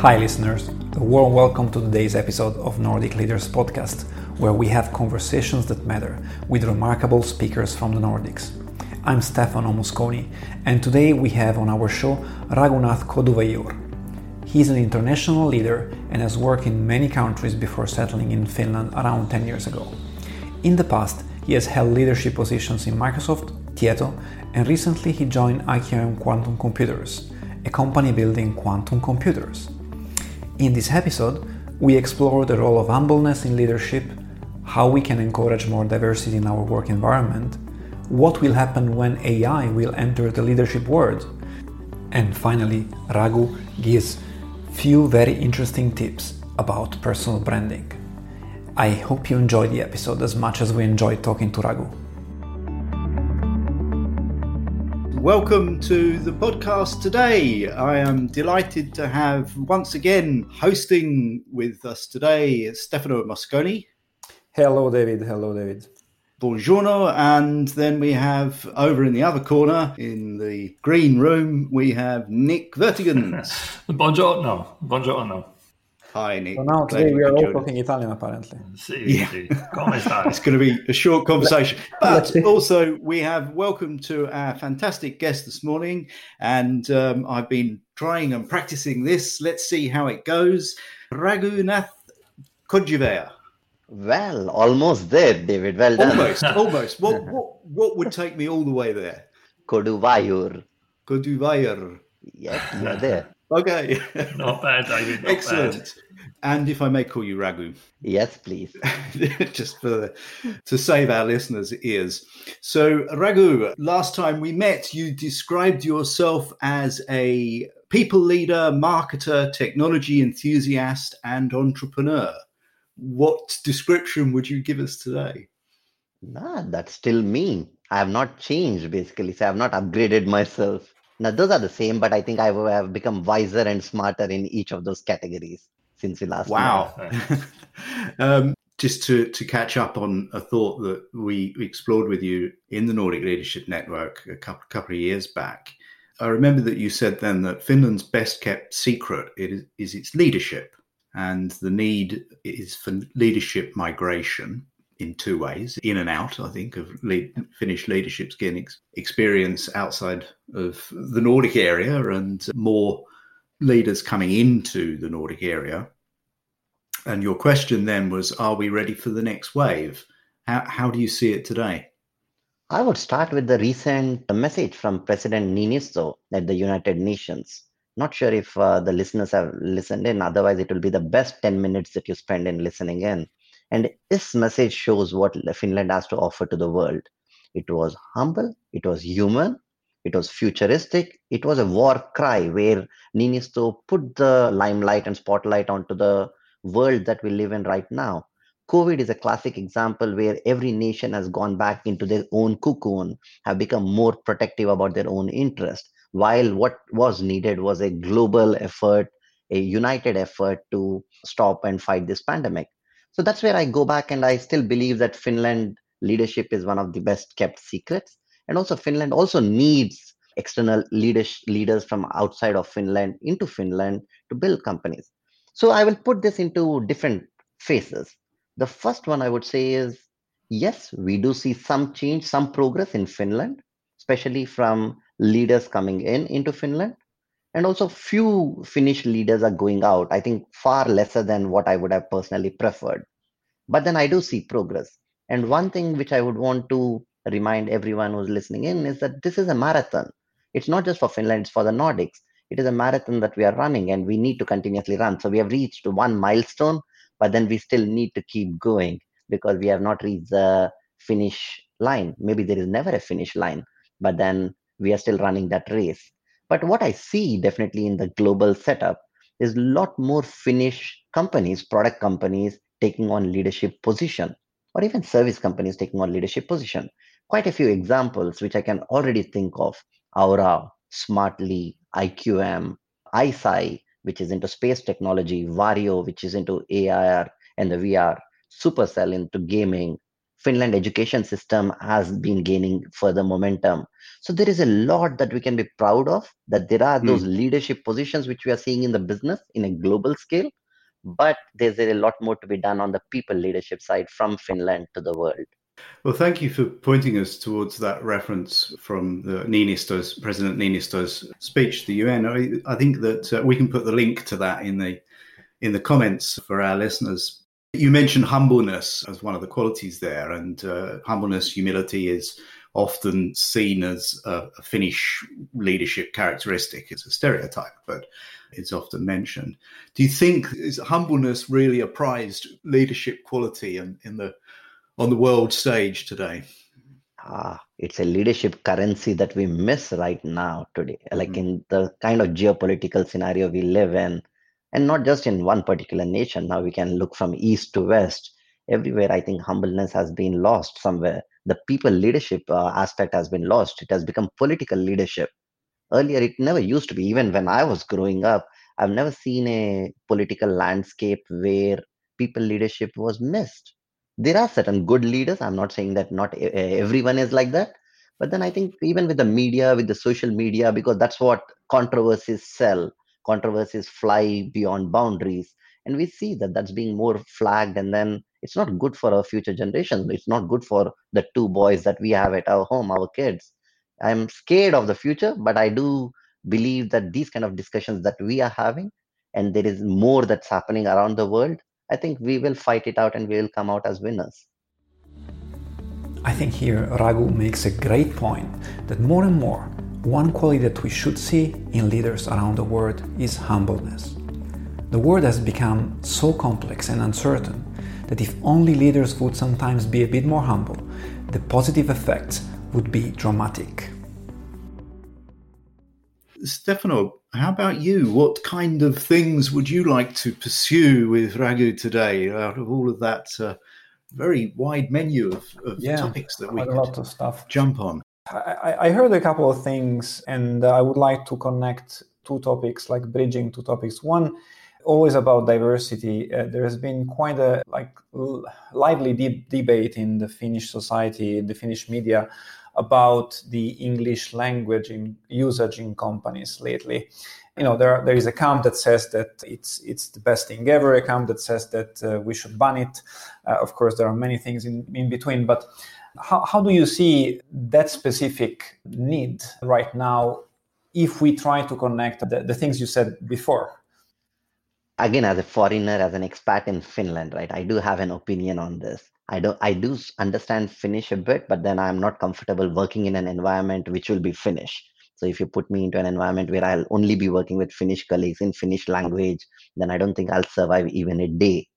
Hi, listeners. A warm welcome to today's episode of Nordic Leaders Podcast, where we have conversations that matter with remarkable speakers from the Nordics. I'm Stefano Mosconi, and today we have on our show Raghunath Koduvayur. He's an international leader and has worked in many countries before settling in Finland around 10 years ago. In the past, he has held leadership positions in Microsoft, Tieto, and recently he joined IQM Quantum Computers, a company building quantum computers. In this episode, we explore the role of humbleness in leadership, how we can encourage more diversity in our work environment, what will happen when AI will enter the leadership world, and finally, Raghu gives few very interesting tips about personal branding. I hope you enjoyed the episode as much as we enjoyed talking to Raghu. Welcome to the podcast today. I am delighted to have once again hosting with us today Stefano Mosconi. Hello, David. Hello, David. Buongiorno. And then we have over in the other corner in the green room, we have Nick Vertigans. Buongiorno. Buongiorno. Hi, Nick. So now today we are all join us. talking Italian apparently. Sì, Yeah. sì. Come stai? It's going to be a short conversation. But also, we have welcome to our fantastic guest this morning. And um, I've been trying and practicing this. Let's see how it goes. Raghunath Kodjivea. Well, almost there, David. Well done. Almost, almost. What, what, what would take me all the way there? Koduvayur. Koduvayar. Yes, you're there. Okay. Not bad, David. Not Excellent. And if I may call you Raghu, Yes, please. just for to save our listeners' ears. So, Raghu, last time we met, you described yourself as a people leader, marketer, technology enthusiast, and entrepreneur. What description would you give us today? Nah, that's still me. I have not changed, basically. So I have not upgraded myself. Now, those are the same, but I think I have become wiser and smarter in each of those categories since we last. Wow. um, just to, to catch up on a thought that we explored with you in the Nordic Leadership Network a couple, couple of years back. I remember that you said then that Finland's best kept secret is, is its leadership, and the need is for leadership migration in two ways in and out, I think, of lead, Finnish leadership's getting ex- experience outside of the Nordic area and more leaders coming into the Nordic area. And your question then was, are we ready for the next wave? How, how do you see it today? I would start with the recent message from President Niinistö at the United Nations. Not sure if uh, the listeners have listened in, otherwise, it will be the best 10 minutes that you spend in listening in. And this message shows what Finland has to offer to the world. It was humble, it was human, it was futuristic, it was a war cry where Niinistö put the limelight and spotlight onto the world that we live in right now. COVID is a classic example where every nation has gone back into their own cocoon, have become more protective about their own interest, while what was needed was a global effort, a united effort to stop and fight this pandemic. So that's where I go back and I still believe that Finland leadership is one of the best kept secrets. And also Finland also needs external leaders, leaders from outside of Finland into Finland to build companies. So I will put this into different phases. The first one I would say is yes, we do see some change, some progress in Finland, especially from leaders coming in into Finland. And also, few Finnish leaders are going out. I think far lesser than what I would have personally preferred. But then I do see progress. And one thing which I would want to remind everyone who's listening in is that this is a marathon. It's not just for Finland, it's for the Nordics. It is a marathon that we are running and we need to continuously run. So we have reached one milestone, but then we still need to keep going because we have not reached the finish line. Maybe there is never a finish line, but then we are still running that race. But what I see definitely in the global setup is a lot more Finnish companies, product companies taking on leadership position, or even service companies taking on leadership position. Quite a few examples which I can already think of: Oura, Smartly, IQM, ICEYE, which is into space technology, Varjo, which is into AR and the VR, Supercell into gaming, Finland education system has been gaining further momentum. So there is a lot that we can be proud of, that there are those mm. leadership positions which we are seeing in the business in a global scale, but there's a lot more to be done on the people leadership side from Finland to the world. Well, thank you for pointing us towards that reference from the Niinistö's, President Niinistö's speech to the UN. I, I think that uh, we can put the link to that in the in the comments for our listeners. You mentioned humbleness as one of the qualities there, and uh, humbleness, humility is often seen as a, a, Finnish leadership characteristic. It's a stereotype, but it's often mentioned. Do you think is humbleness really a prized leadership quality in, in the on the world stage today? Ah, it's a leadership currency that we miss right now today. Like mm. in the kind of geopolitical scenario we live in, and not just in one particular nation. Now we can look from east to west. Everywhere, I think humbleness has been lost somewhere. The people leadership uh, aspect has been lost. It has become political leadership. Earlier, it never used to be. Even when I was growing up, I've never seen a political landscape where people leadership was missed. There are certain good leaders. I'm not saying that not everyone is like that. But then I think even with the media, with the social media, because that's what controversies sell controversies fly beyond boundaries and we see that that's being more flagged and then it's not good for our future generations. It's not good for the two boys that we have at our home our kids. I'm scared of the future but i do believe that these kind of discussions that we are having and there is more that's happening around the world i think we will fight it out and we will come out as winners. I think here raghu makes a great point that more and more one quality that we should see in leaders around the world is humbleness. The world has become so complex and uncertain that if only leaders would sometimes be a bit more humble, the positive effects would be dramatic. Stefano, how about you? What kind of things would you like to pursue with Raghu today out of all of that uh, very wide menu of, of yeah, topics that we could jump on? I, I heard a couple of things, and I would like to connect two topics, like bridging two topics. One, always about diversity. Uh, there has been quite a like l- lively de- debate in the Finnish society, in the Finnish media, about the English language in usage in companies lately. You know, there there is a camp that says that it's it's the best thing ever. A camp that says that uh, we should ban it. Uh, of course, there are many things in in between, but how, how do you see that specific need right now if we try to connect the, the things you said before? Again, as a foreigner, as an expat in Finland, right, I do have an opinion on this. I do I do understand Finnish a bit, but then I'm not comfortable working in an environment which will be Finnish. So if you put me into an environment where I'll only be working with Finnish colleagues in Finnish language, then I don't think I'll survive even a day.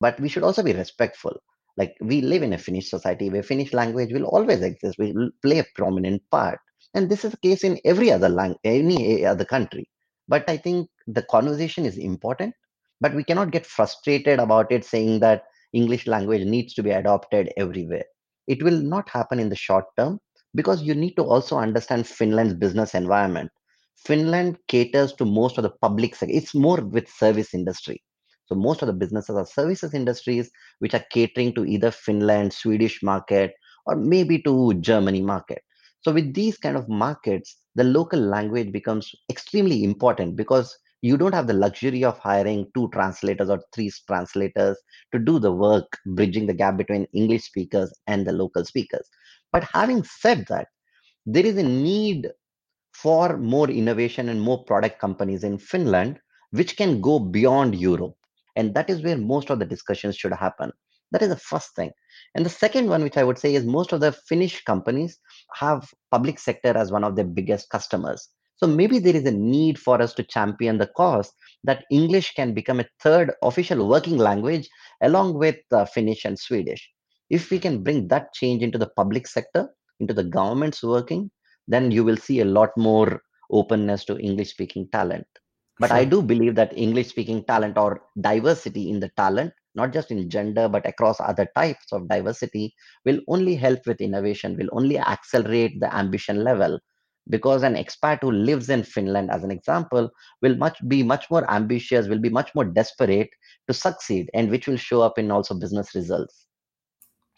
But we should also be respectful like we live in a finnish society where finnish language will always exist will play a prominent part. And this is the case in every other language any other country. But i think the conversation is important but we cannot get frustrated about it saying that english language needs to be adopted everywhere. It will not happen in the short term because you need to also understand finland's business environment. Finland caters to most of the public sector it's more with service industry so most of the businesses are services industries which are catering to either Finland, Swedish market, or maybe to Germany market. So with these kind of markets, the local language becomes extremely important because you don't have the luxury of hiring two translators or three translators to do the work bridging the gap between english speakers and the local speakers but having said that there is a need for more innovation and more product companies in finland which can go beyond europe and that is where most of the discussions should happen. That is the first thing. And the second one, which I would say is most of the Finnish companies have public sector as one of their biggest customers. So maybe there is a need for us to champion the cause that English can become a third official working language along with uh, Finnish and Swedish. If we can bring that change into the public sector, into the government's working, then you will see a lot more openness to English speaking talent. But sure. I do believe that English speaking talent or diversity in the talent, not just in gender, but across other types of diversity, will only help with innovation, will only accelerate the ambition level. Because an expat who lives in Finland, as an example, will much be much more ambitious, will be much more desperate to succeed, and which will show up in also business results.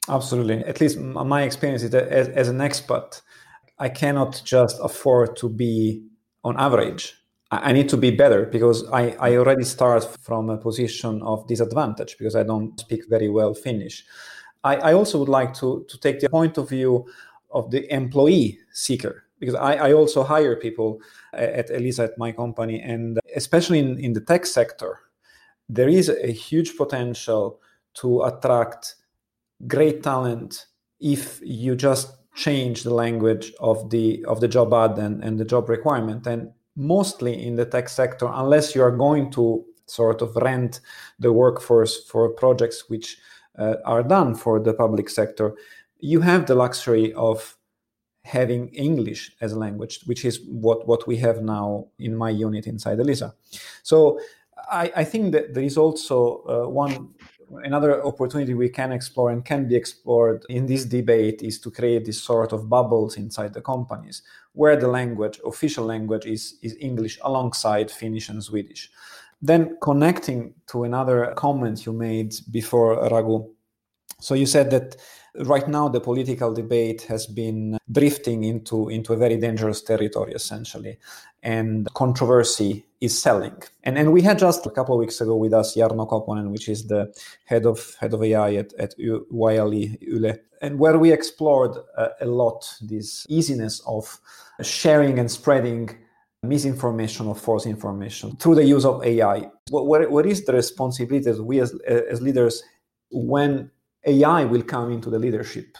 Absolutely. At least my experience is that as, as an expat, I cannot just afford to be on average. I need to be better because I, I already start from a position of disadvantage because I don't speak very well Finnish. I, I also would like to, to take the point of view of the employee seeker because I, I also hire people uh, at Elisa at my company and especially in, in the tech sector, there is a huge potential to attract great talent if you just change the language of the of the job ad and, and the job requirement and mostly in the tech sector unless you are going to sort of rent the workforce for projects which uh, are done for the public sector you have the luxury of having english as a language which is what what we have now in my unit inside elisa. So i, I think that there is also uh, one another opportunity we can explore and can be explored in this debate is to create this sort of bubbles inside the companies where the language, official language, is, is English alongside Finnish and Swedish. Then connecting to another comment you made before, Raghu. So you said that right now the political debate has been drifting into, into a very dangerous territory, essentially and controversy is selling. And and we had just a couple of weeks ago with us Jarno Koponen, which is the head of head of AI at, at YLE Yle, and where we explored uh, a lot this easiness of sharing and spreading misinformation or false information through the use of AI. What, what, what is the responsibility that we as, as leaders when AI will come into the leadership?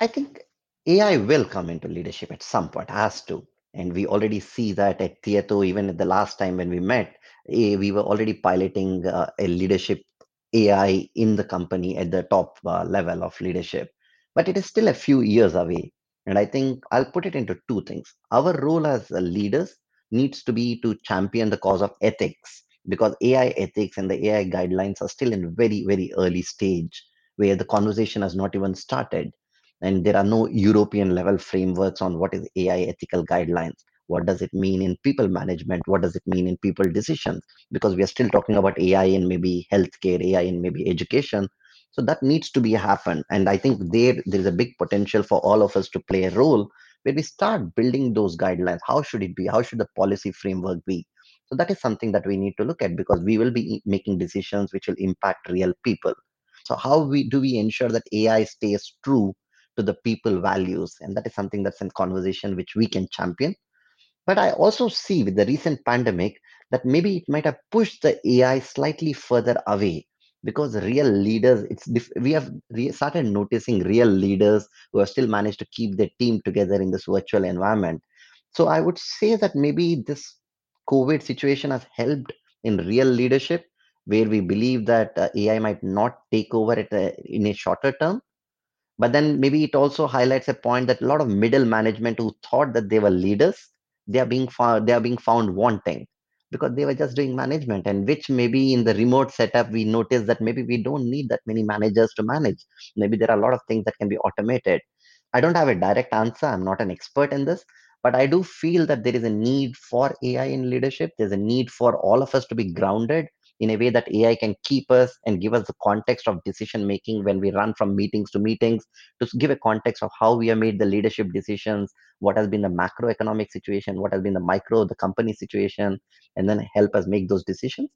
I think AI will come into leadership at some point, has to. And we already see that at Tieto, even at the last time when we met, eh, we were already piloting uh, a leadership AI in the company at the top uh, level of leadership. But it is still a few years away. And I think I'll put it into two things. Our role as leaders needs to be to champion the cause of ethics because AI ethics and the AI guidelines are still in very, very early stage where the conversation has not even started. And there are no european level frameworks on what is ai ethical guidelines. What does it mean in people management? What does it mean in people decisions? Because we are still talking about ai in maybe healthcare ai in maybe education. So that needs to be happen and i think there there is a big potential for all of us to play a role where we start building those guidelines. How should it be? How should the policy framework be? So that is something that we need to look at because we will be making decisions which will impact real people so how we do we ensure that ai stays true to the people values? And that is something that's in conversation which we can champion. But i also see with the recent pandemic that maybe it might have pushed the ai slightly further away because real leaders it's we have started noticing real leaders who have still managed to keep their team together in this virtual environment. So i would say that maybe this covid situation has helped in real leadership where we believe that uh, ai might not take over it in a shorter term. But then maybe it also highlights a point that a lot of middle management who thought that they were leaders they are being found they are being found wanting because they were just doing management and which maybe in the remote setup we notice that maybe we don't need that many managers to manage. Maybe there are a lot of things that can be automated. I don't have a direct answer. I'm not an expert in this but i do feel that there is a need for ai in leadership. There's a need for all of us to be grounded in a way that AI can keep us and give us the context of decision making when we run from meetings to meetings to give a context of how we have made the leadership decisions, what has been the macroeconomic situation, what has been the micro, the company situation, and then help us make those decisions.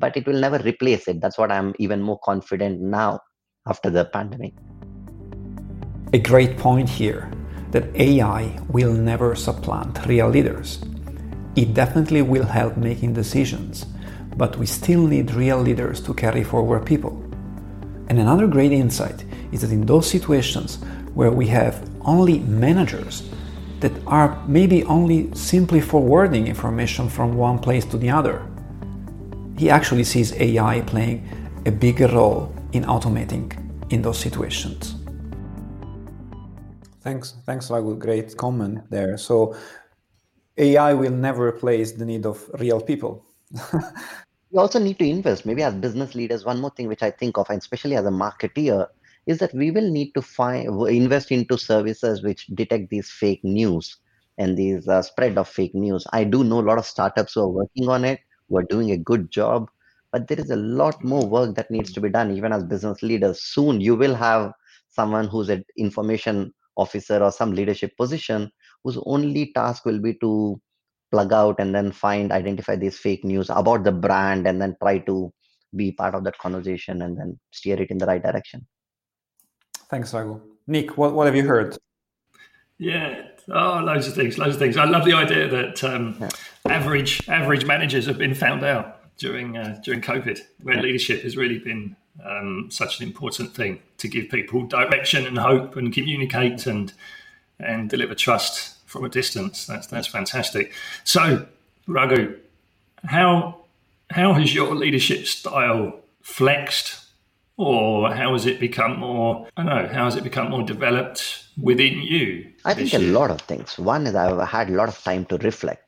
But it will never replace it. That's what I'm even more confident now after the pandemic. A great point here that AI will never supplant real leaders. It definitely will help making decisions but we still need real leaders to carry forward people. And another great insight is that in those situations where we have only managers that are maybe only simply forwarding information from one place to the other, he actually sees AI playing a bigger role in automating in those situations. Thanks, thanks, Raghu. Great comment there. So, AI will never replace the need of real people. we also need to invest. Maybe as business leaders one more thing which i think of and especially as a marketeer is that we will need to find invest into services which detect these fake news and these uh, spread of fake news. I do know a lot of startups who are working on it who are doing a good job but there is a lot more work that needs to be done. Even as business leaders soon you will have someone who's an information officer or some leadership position whose only task will be to plug out and then find identify these fake news about the brand and then try to be part of that conversation and then steer it in the right direction thanks Raghu. nick what, what have you heard yeah oh loads of things loads of things i love the idea that um, yeah. average average managers have been found out during uh, during covid where yeah. leadership has really been um, such an important thing to give people direction and hope and communicate and and deliver trust from a distance. That's that's fantastic. So, Raghu, how how has your leadership style flexed, or how has it become more? I don't know. How has it become more developed within you? I think year? a lot of things. One is I've had a lot of time to reflect.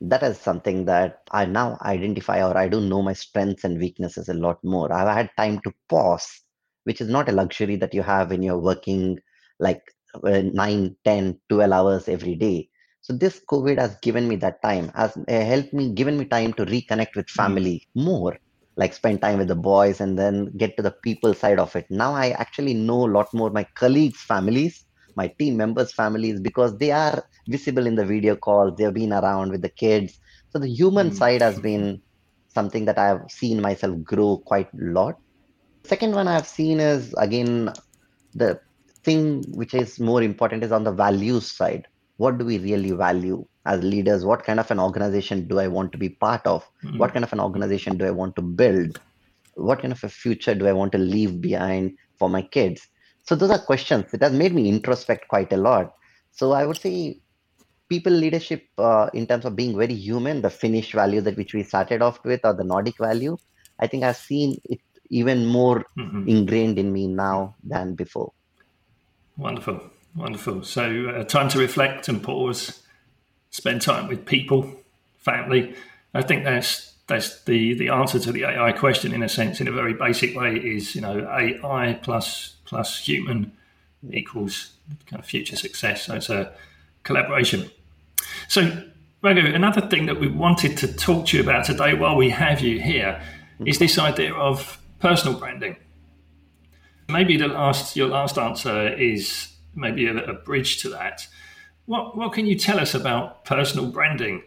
That is something that I now identify, or I do know my strengths and weaknesses a lot more. I've had time to pause, which is not a luxury that you have when you're working like uh, 9 10 12 hours every day so this covid has given me that time has uh, helped me given me time to reconnect with hmm. family mm. more like spend time with the boys and then get to the people side of it now i actually know a lot more my colleagues families my team members families because they are visible in the video calls they've been around with the kids so the human mm. side has been something that i've seen myself grow quite a lot second one i've seen is again the thing which is more important is on the values side. What do we really value as leaders? What kind of an organization do i want to be part of? Mm-hmm. what kind of an organization do i want to build? What kind of a future do i want to leave behind for my kids? So those are questions. It has made me introspect quite a lot. So i would say people leadership uh, in terms of being very human the finnish value that which we started off with or the nordic value i think i've seen it even more mm-hmm. ingrained in me now than before Wonderful, wonderful. So, uh, time to reflect and pause, spend time with people, family. I think that's that's the the answer to the AI question in a sense, in a very basic way. Is you know AI plus plus human equals kind of future success. So it's a collaboration. So, Raghu, another thing that we wanted to talk to you about today, while we have you here, is this idea of personal branding. Maybe the last your last answer is maybe a, a bridge to that. What what can you tell us about personal branding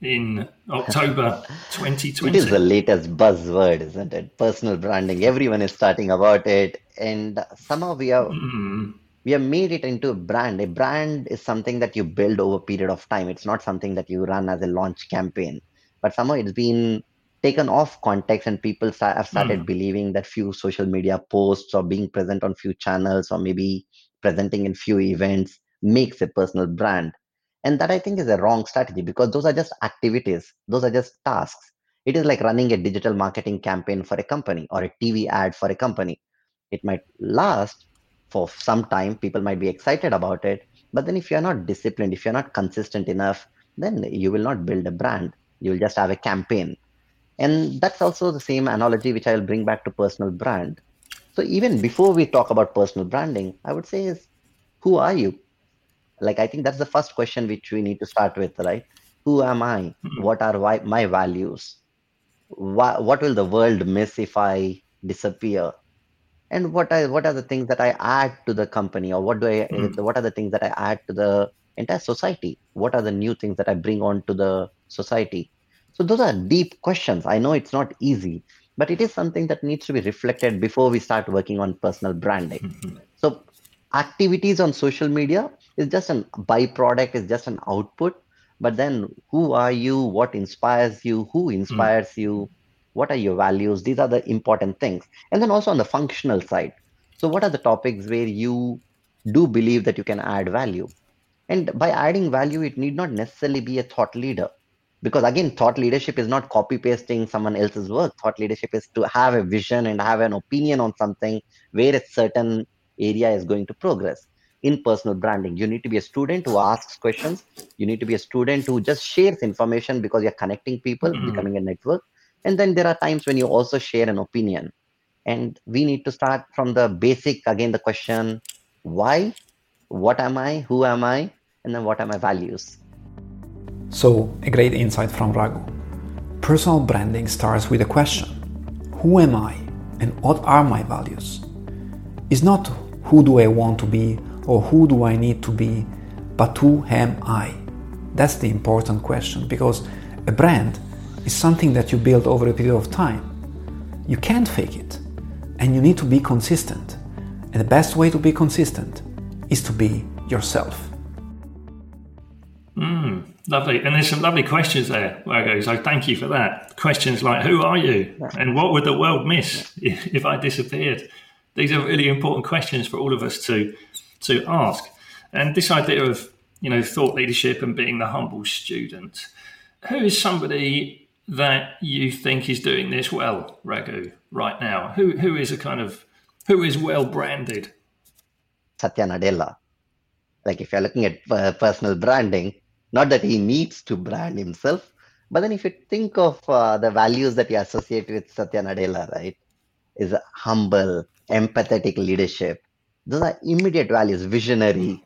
in October 2020? It is the latest buzzword, isn't it? Personal branding. Everyone is starting about it, and somehow we have mm. we have made it into a brand. A brand is something that you build over a period of time. It's not something that you run as a launch campaign. But somehow it's been taken off context and people start, have started mm. believing that few social media posts or being present on few channels or maybe presenting in few events makes a personal brand. And that i think is a wrong strategy because those are just activities. Those are just tasks. It is like running a digital marketing campaign for a company or a tv ad for a company. It might last for some time. People might be excited about it. But then if you're not disciplined if you're not consistent enough then you will not build a brand. You will just have a campaign and that's also the same analogy which I'll bring back to personal brand. So even before we talk about personal branding, I would say is who are you? Like I think that's the first question which we need to start with, right? Who am I? Mm-hmm. What are my values? What, what will the world miss if I disappear? And what are what are the things that I add to the company, or what do I? Mm-hmm. What are the things that I add to the entire society? What are the new things that I bring on to the society? So those are deep questions. I know it's not easy, but it is something that needs to be reflected before we start working on personal branding. Mm-hmm. So activities on social media is just an byproduct, is just an output. But then who are you? What inspires you? Who inspires mm. you? What are your values? These are the important things. And then also on the functional side. So what are the topics where you do believe that you can add value? And by adding value, it need not necessarily be a thought leader because again thought leadership is not copy pasting someone else's work. Thought leadership is to have a vision and have an opinion on something where a certain area is going to progress. In personal branding you need to be a student who asks questions. You need to be a student who just shares information because you're connecting people mm-hmm. becoming a network. And then there are times when you also share an opinion. And we need to start from the basic again the question why what am i who am i and then what are my values so, a great insight from Raghu. Personal branding starts with a question Who am I and what are my values? It's not who do I want to be or who do I need to be, but who am I? That's the important question because a brand is something that you build over a period of time. You can't fake it and you need to be consistent. And the best way to be consistent is to be yourself. Mm, lovely. And there's some lovely questions there, Raghu. So thank you for that. Questions like, who are you? And what would the world miss if, if I disappeared? These are really important questions for all of us to, to ask. And this idea of, you know, thought leadership and being the humble student. Who is somebody that you think is doing this well, Raghu, right now? Who, who is a kind of, who is well branded? Satya Nadella. Like if you're looking at uh, personal branding, not that he needs to brand himself, but then if you think of uh, the values that you associate with Satya Nadella, right, is humble, empathetic leadership. Those are immediate values, visionary.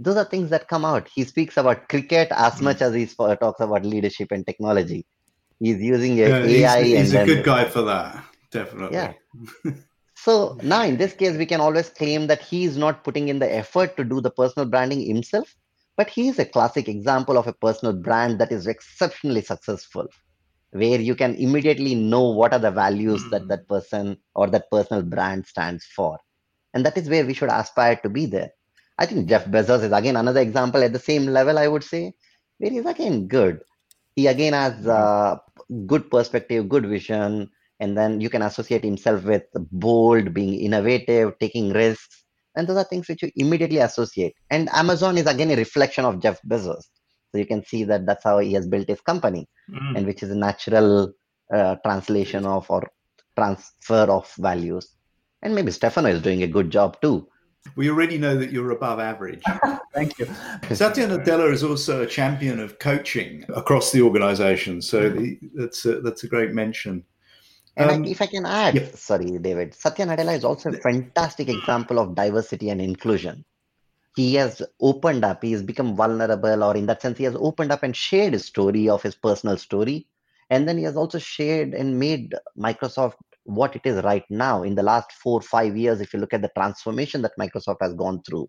Those are things that come out. He speaks about cricket as much as he talks about leadership and technology. He's using a yeah, AI. He's, he's a good guy for that, definitely. Yeah. so now in this case, we can always claim that he is not putting in the effort to do the personal branding himself, but he is a classic example of a personal brand that is exceptionally successful, where you can immediately know what are the values mm. that hmm. that person or that personal brand stands for. And that is where we should aspire to be there. I think Jeff Bezos is again another example at the same level, I would say, where he's again good. He again has a good perspective, good vision, and then you can associate himself with bold, being innovative, taking risks, and those are things which you immediately associate. And Amazon is again a reflection of Jeff Bezos. So you can see that that's how he has built his company, mm. and which is a natural uh, translation of or transfer of values. And maybe Stefano is doing a good job too. We already know that you're above average. Thank you. Satya Nadella is also a champion of coaching across the organization. So the, that's, a, that's a great mention. And um, if I can add, yeah. sorry, David, Satya Nadella is also a fantastic example of diversity and inclusion. He has opened up, he has become vulnerable, or in that sense, he has opened up and shared his story of his personal story. And then he has also shared and made Microsoft what it is right now in the last four five years if you look at the transformation that microsoft has gone through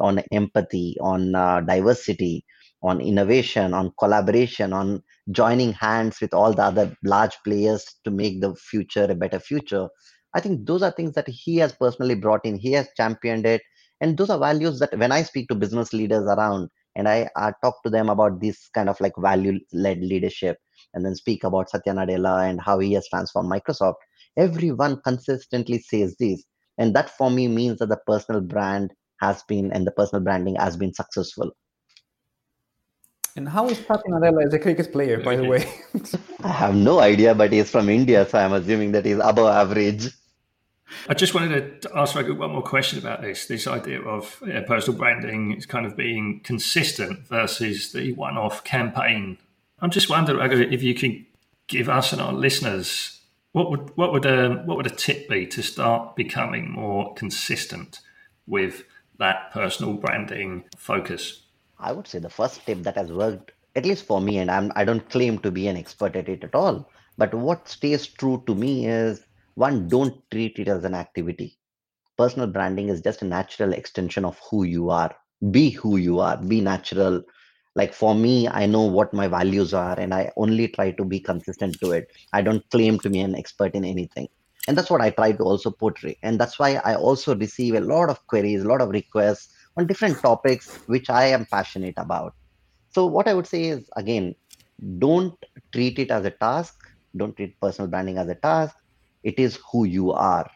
on empathy on uh, diversity on innovation, on collaboration, on joining hands with all the other large players to make the future a better future. I think those are things that he has personally brought in. He has championed it. And those are values that when I speak to business leaders around and I, I talk to them about this kind of like value led leadership and then speak about Satya Nadella and how he has transformed Microsoft, everyone consistently says this. And that for me means that the personal brand has been and the personal branding has been successful. And how is Satya Nadella as a cricket player, by the way? I have no idea, but he's from India, so I'm assuming that he's above average. I just wanted to ask Raghu one more question about this this idea of personal branding is kind of being consistent versus the one off campaign. I'm just wondering, Raghu, if you can give us and our listeners what would what would a what would a tip be to start becoming more consistent with that personal branding focus? I would say the first tip that has worked, at least for me, and I'm, I don't claim to be an expert at it at all, but what stays true to me is one, don't treat it as an activity. Personal branding is just a natural extension of who you are. Be who you are, be natural. Like for me, I know what my values are, and I only try to be consistent to it. I don't claim to be an expert in anything and that's what i try to also portray and that's why i also receive a lot of queries a lot of requests on different topics which I am passionate about. So, what I would say is again, don't treat it as a task, don't treat personal branding as a task. It is who you are.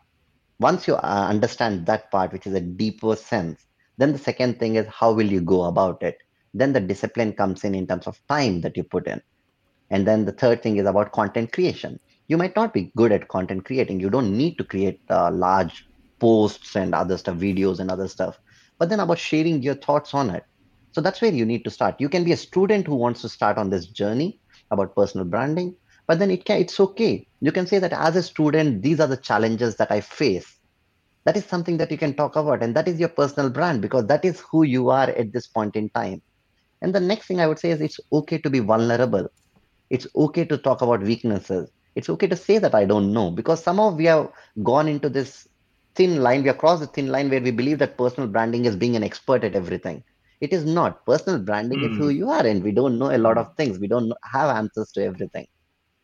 Once you uh, understand that part, which is a deeper sense, then the second thing is how will you go about it? Then the discipline comes in in terms of time that you put in. And then the third thing is about content creation. You might not be good at content creating. You don't need to create uh, large posts and other stuff, videos and other stuff but then about sharing your thoughts on it. So that's where you need to start. You can be a student who wants to start on this journey about personal branding, but then it can, it's okay. You can say that as a student, these are the challenges that I face. That is something that you can talk about, and that is your personal brand because that is who you are at this point in time. And the next thing I would say is it's okay to be vulnerable. It's okay to talk about weaknesses. It's okay to say that I don't know because somehow we have gone into this thin line. We across the thin line where we believe that personal branding is being an expert at everything. It is not. Personal branding mm. is who hmm. you are, and we don't know a lot of things. We don't have answers to everything.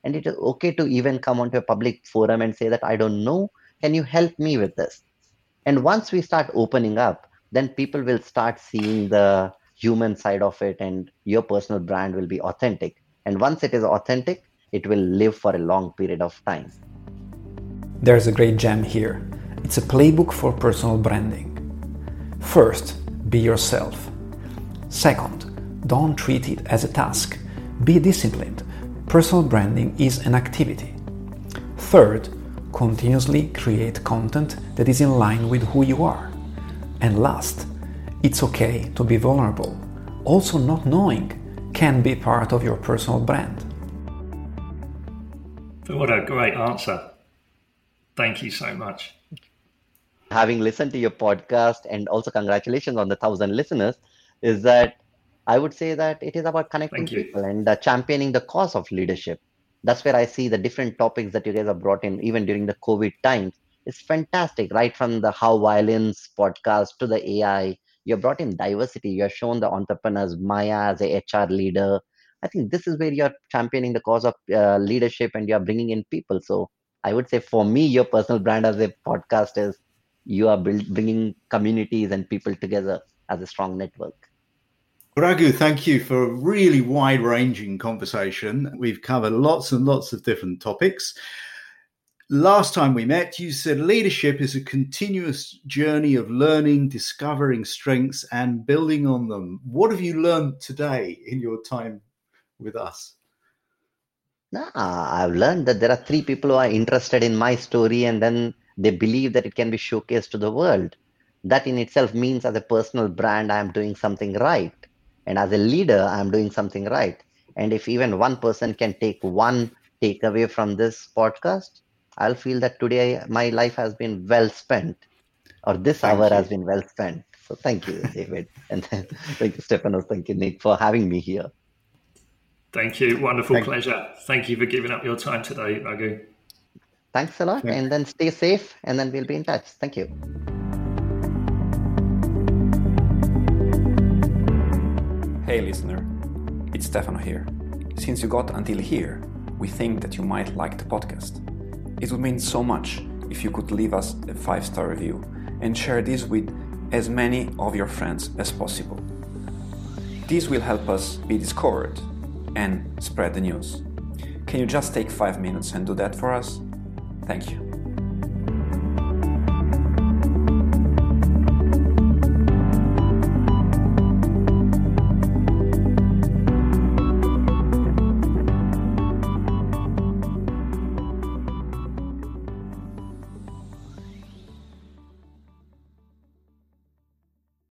And it is okay to even come onto a public forum and say that I don't know. Can you help me with this? And once we start opening up, then people will start seeing the human side of it, and your personal brand will be authentic. And once it is authentic, it will live for a long period of time. There's a great gem here. It's a playbook for personal branding. First, be yourself. Second, don't treat it as a task. Be disciplined. Personal branding is an activity. Third, continuously create content that is in line with who you are. And last, it's okay to be vulnerable. Also, not knowing can be part of your personal brand. What a great answer. Thank you so much. Having listened to your podcast and also congratulations on the thousand listeners, is that I would say that it is about connecting people and uh, championing the cause of leadership. That's where I see the different topics that you guys have brought in, even during the COVID times. It's fantastic, right from the How Violence podcast to the AI. You have brought in diversity. You have shown the entrepreneurs, Maya as a HR leader, I think this is where you're championing the cause of uh, leadership and you're bringing in people. So I would say for me, your personal brand as a podcast is you are build, bringing communities and people together as a strong network. Raghu, thank you for a really wide ranging conversation. We've covered lots and lots of different topics. Last time we met, you said leadership is a continuous journey of learning, discovering strengths, and building on them. What have you learned today in your time with us? Nah, I've learned that there are three people who are interested in my story and then they believe that it can be showcased to the world. That in itself means, as a personal brand, I'm doing something right. And as a leader, I'm doing something right. And if even one person can take one takeaway from this podcast, I'll feel that today my life has been well spent, or this thank hour you. has been well spent. So thank you, David. and thank you, Stephanos. Thank you, Nick, for having me here. Thank you. Wonderful Thank pleasure. You. Thank you for giving up your time today, Raghu. Thanks a lot. Yeah. And then stay safe, and then we'll be in touch. Thank you. Hey, listener. It's Stefano here. Since you got until here, we think that you might like the podcast. It would mean so much if you could leave us a five star review and share this with as many of your friends as possible. This will help us be discovered and spread the news. Can you just take five minutes and do that for us? Thank you.